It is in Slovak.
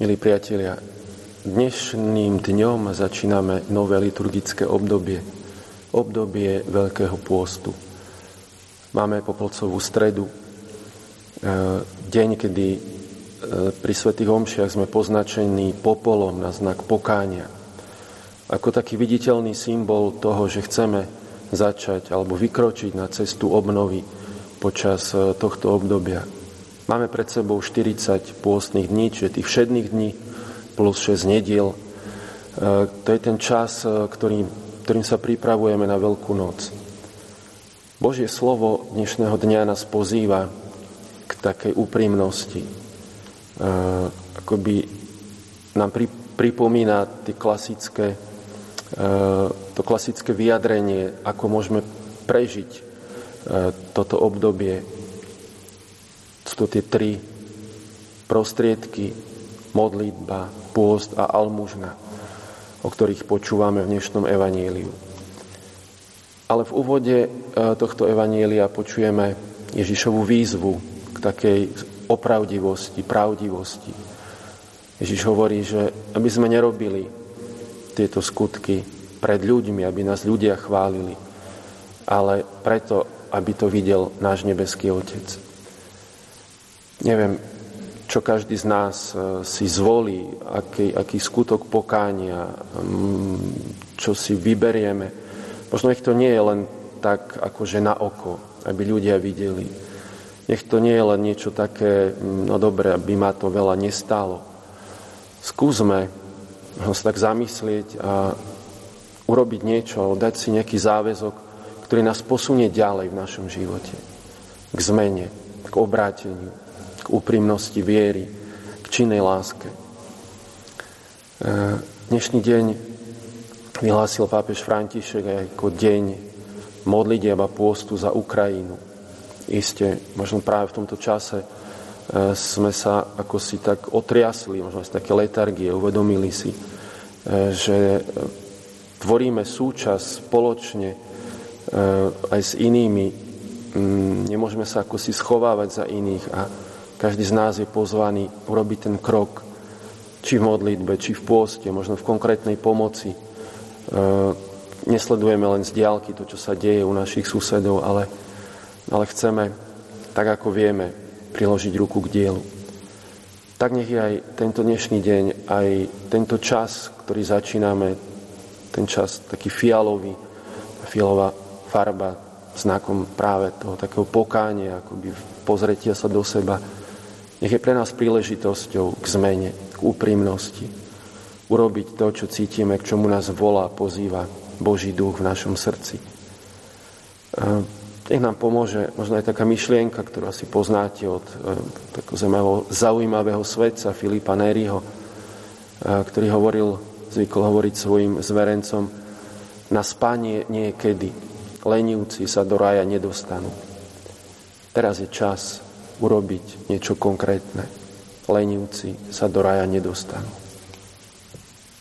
Milí priatelia, dnešným dňom začíname nové liturgické obdobie. Obdobie Veľkého pôstu. Máme Popolcovú stredu, e, deň, kedy e, pri Svetých Omšiach sme poznačení popolom na znak pokánia. Ako taký viditeľný symbol toho, že chceme začať alebo vykročiť na cestu obnovy počas e, tohto obdobia. Máme pred sebou 40 pôstnych dní, čiže tých všedných dní plus 6 nediel. E, to je ten čas, e, ktorým, ktorým sa pripravujeme na Veľkú noc. Božie slovo dnešného dňa nás pozýva k takej úprimnosti. E, akoby nám pripomína tie klasické, to klasické vyjadrenie, ako môžeme prežiť toto obdobie to tie tri prostriedky, modlitba, pôst a almužna, o ktorých počúvame v dnešnom evaníliu. Ale v úvode e, tohto evanília počujeme Ježišovú výzvu k takej opravdivosti, pravdivosti. Ježiš hovorí, že aby sme nerobili tieto skutky pred ľuďmi, aby nás ľudia chválili, ale preto, aby to videl náš nebeský Otec. Neviem, čo každý z nás e, si zvolí, aký, aký skutok pokánia, čo si vyberieme. Možno nech to nie je len tak, akože na oko, aby ľudia videli. Nech to nie je len niečo také, no dobre, aby ma to veľa nestálo. Skúsme sa tak zamyslieť a urobiť niečo, dať si nejaký záväzok, ktorý nás posunie ďalej v našom živote. K zmene, k obráteniu úprimnosti viery, k činnej láske. E, dnešný deň vyhlásil pápež František ako deň modlitieb a pôstu za Ukrajinu. Isté, možno práve v tomto čase e, sme sa ako si tak otriasli, možno z také letargie, uvedomili si, e, že tvoríme súčasť spoločne aj s inými. Mm, nemôžeme sa ako si schovávať za iných a každý z nás je pozvaný urobiť ten krok, či v modlitbe, či v pôste, možno v konkrétnej pomoci. E, nesledujeme len z diálky to, čo sa deje u našich susedov, ale, ale chceme, tak ako vieme, priložiť ruku k dielu. Tak nech je aj tento dnešný deň, aj tento čas, ktorý začíname, ten čas taký fialový, fialová farba, znakom práve toho takého pokánia, akoby pozretia sa do seba, nech je pre nás príležitosťou k zmene, k úprimnosti. Urobiť to, čo cítime, k čomu nás volá, pozýva Boží duch v našom srdci. Nech nám pomôže možno aj taká myšlienka, ktorú asi poznáte od e, takého zaujímavého svetca Filipa Nériho, e, ktorý hovoril, zvykol hovoriť svojim zverencom, na spanie niekedy lenivci sa do raja nedostanú. Teraz je čas urobiť niečo konkrétne. Lenivci sa do raja nedostanú.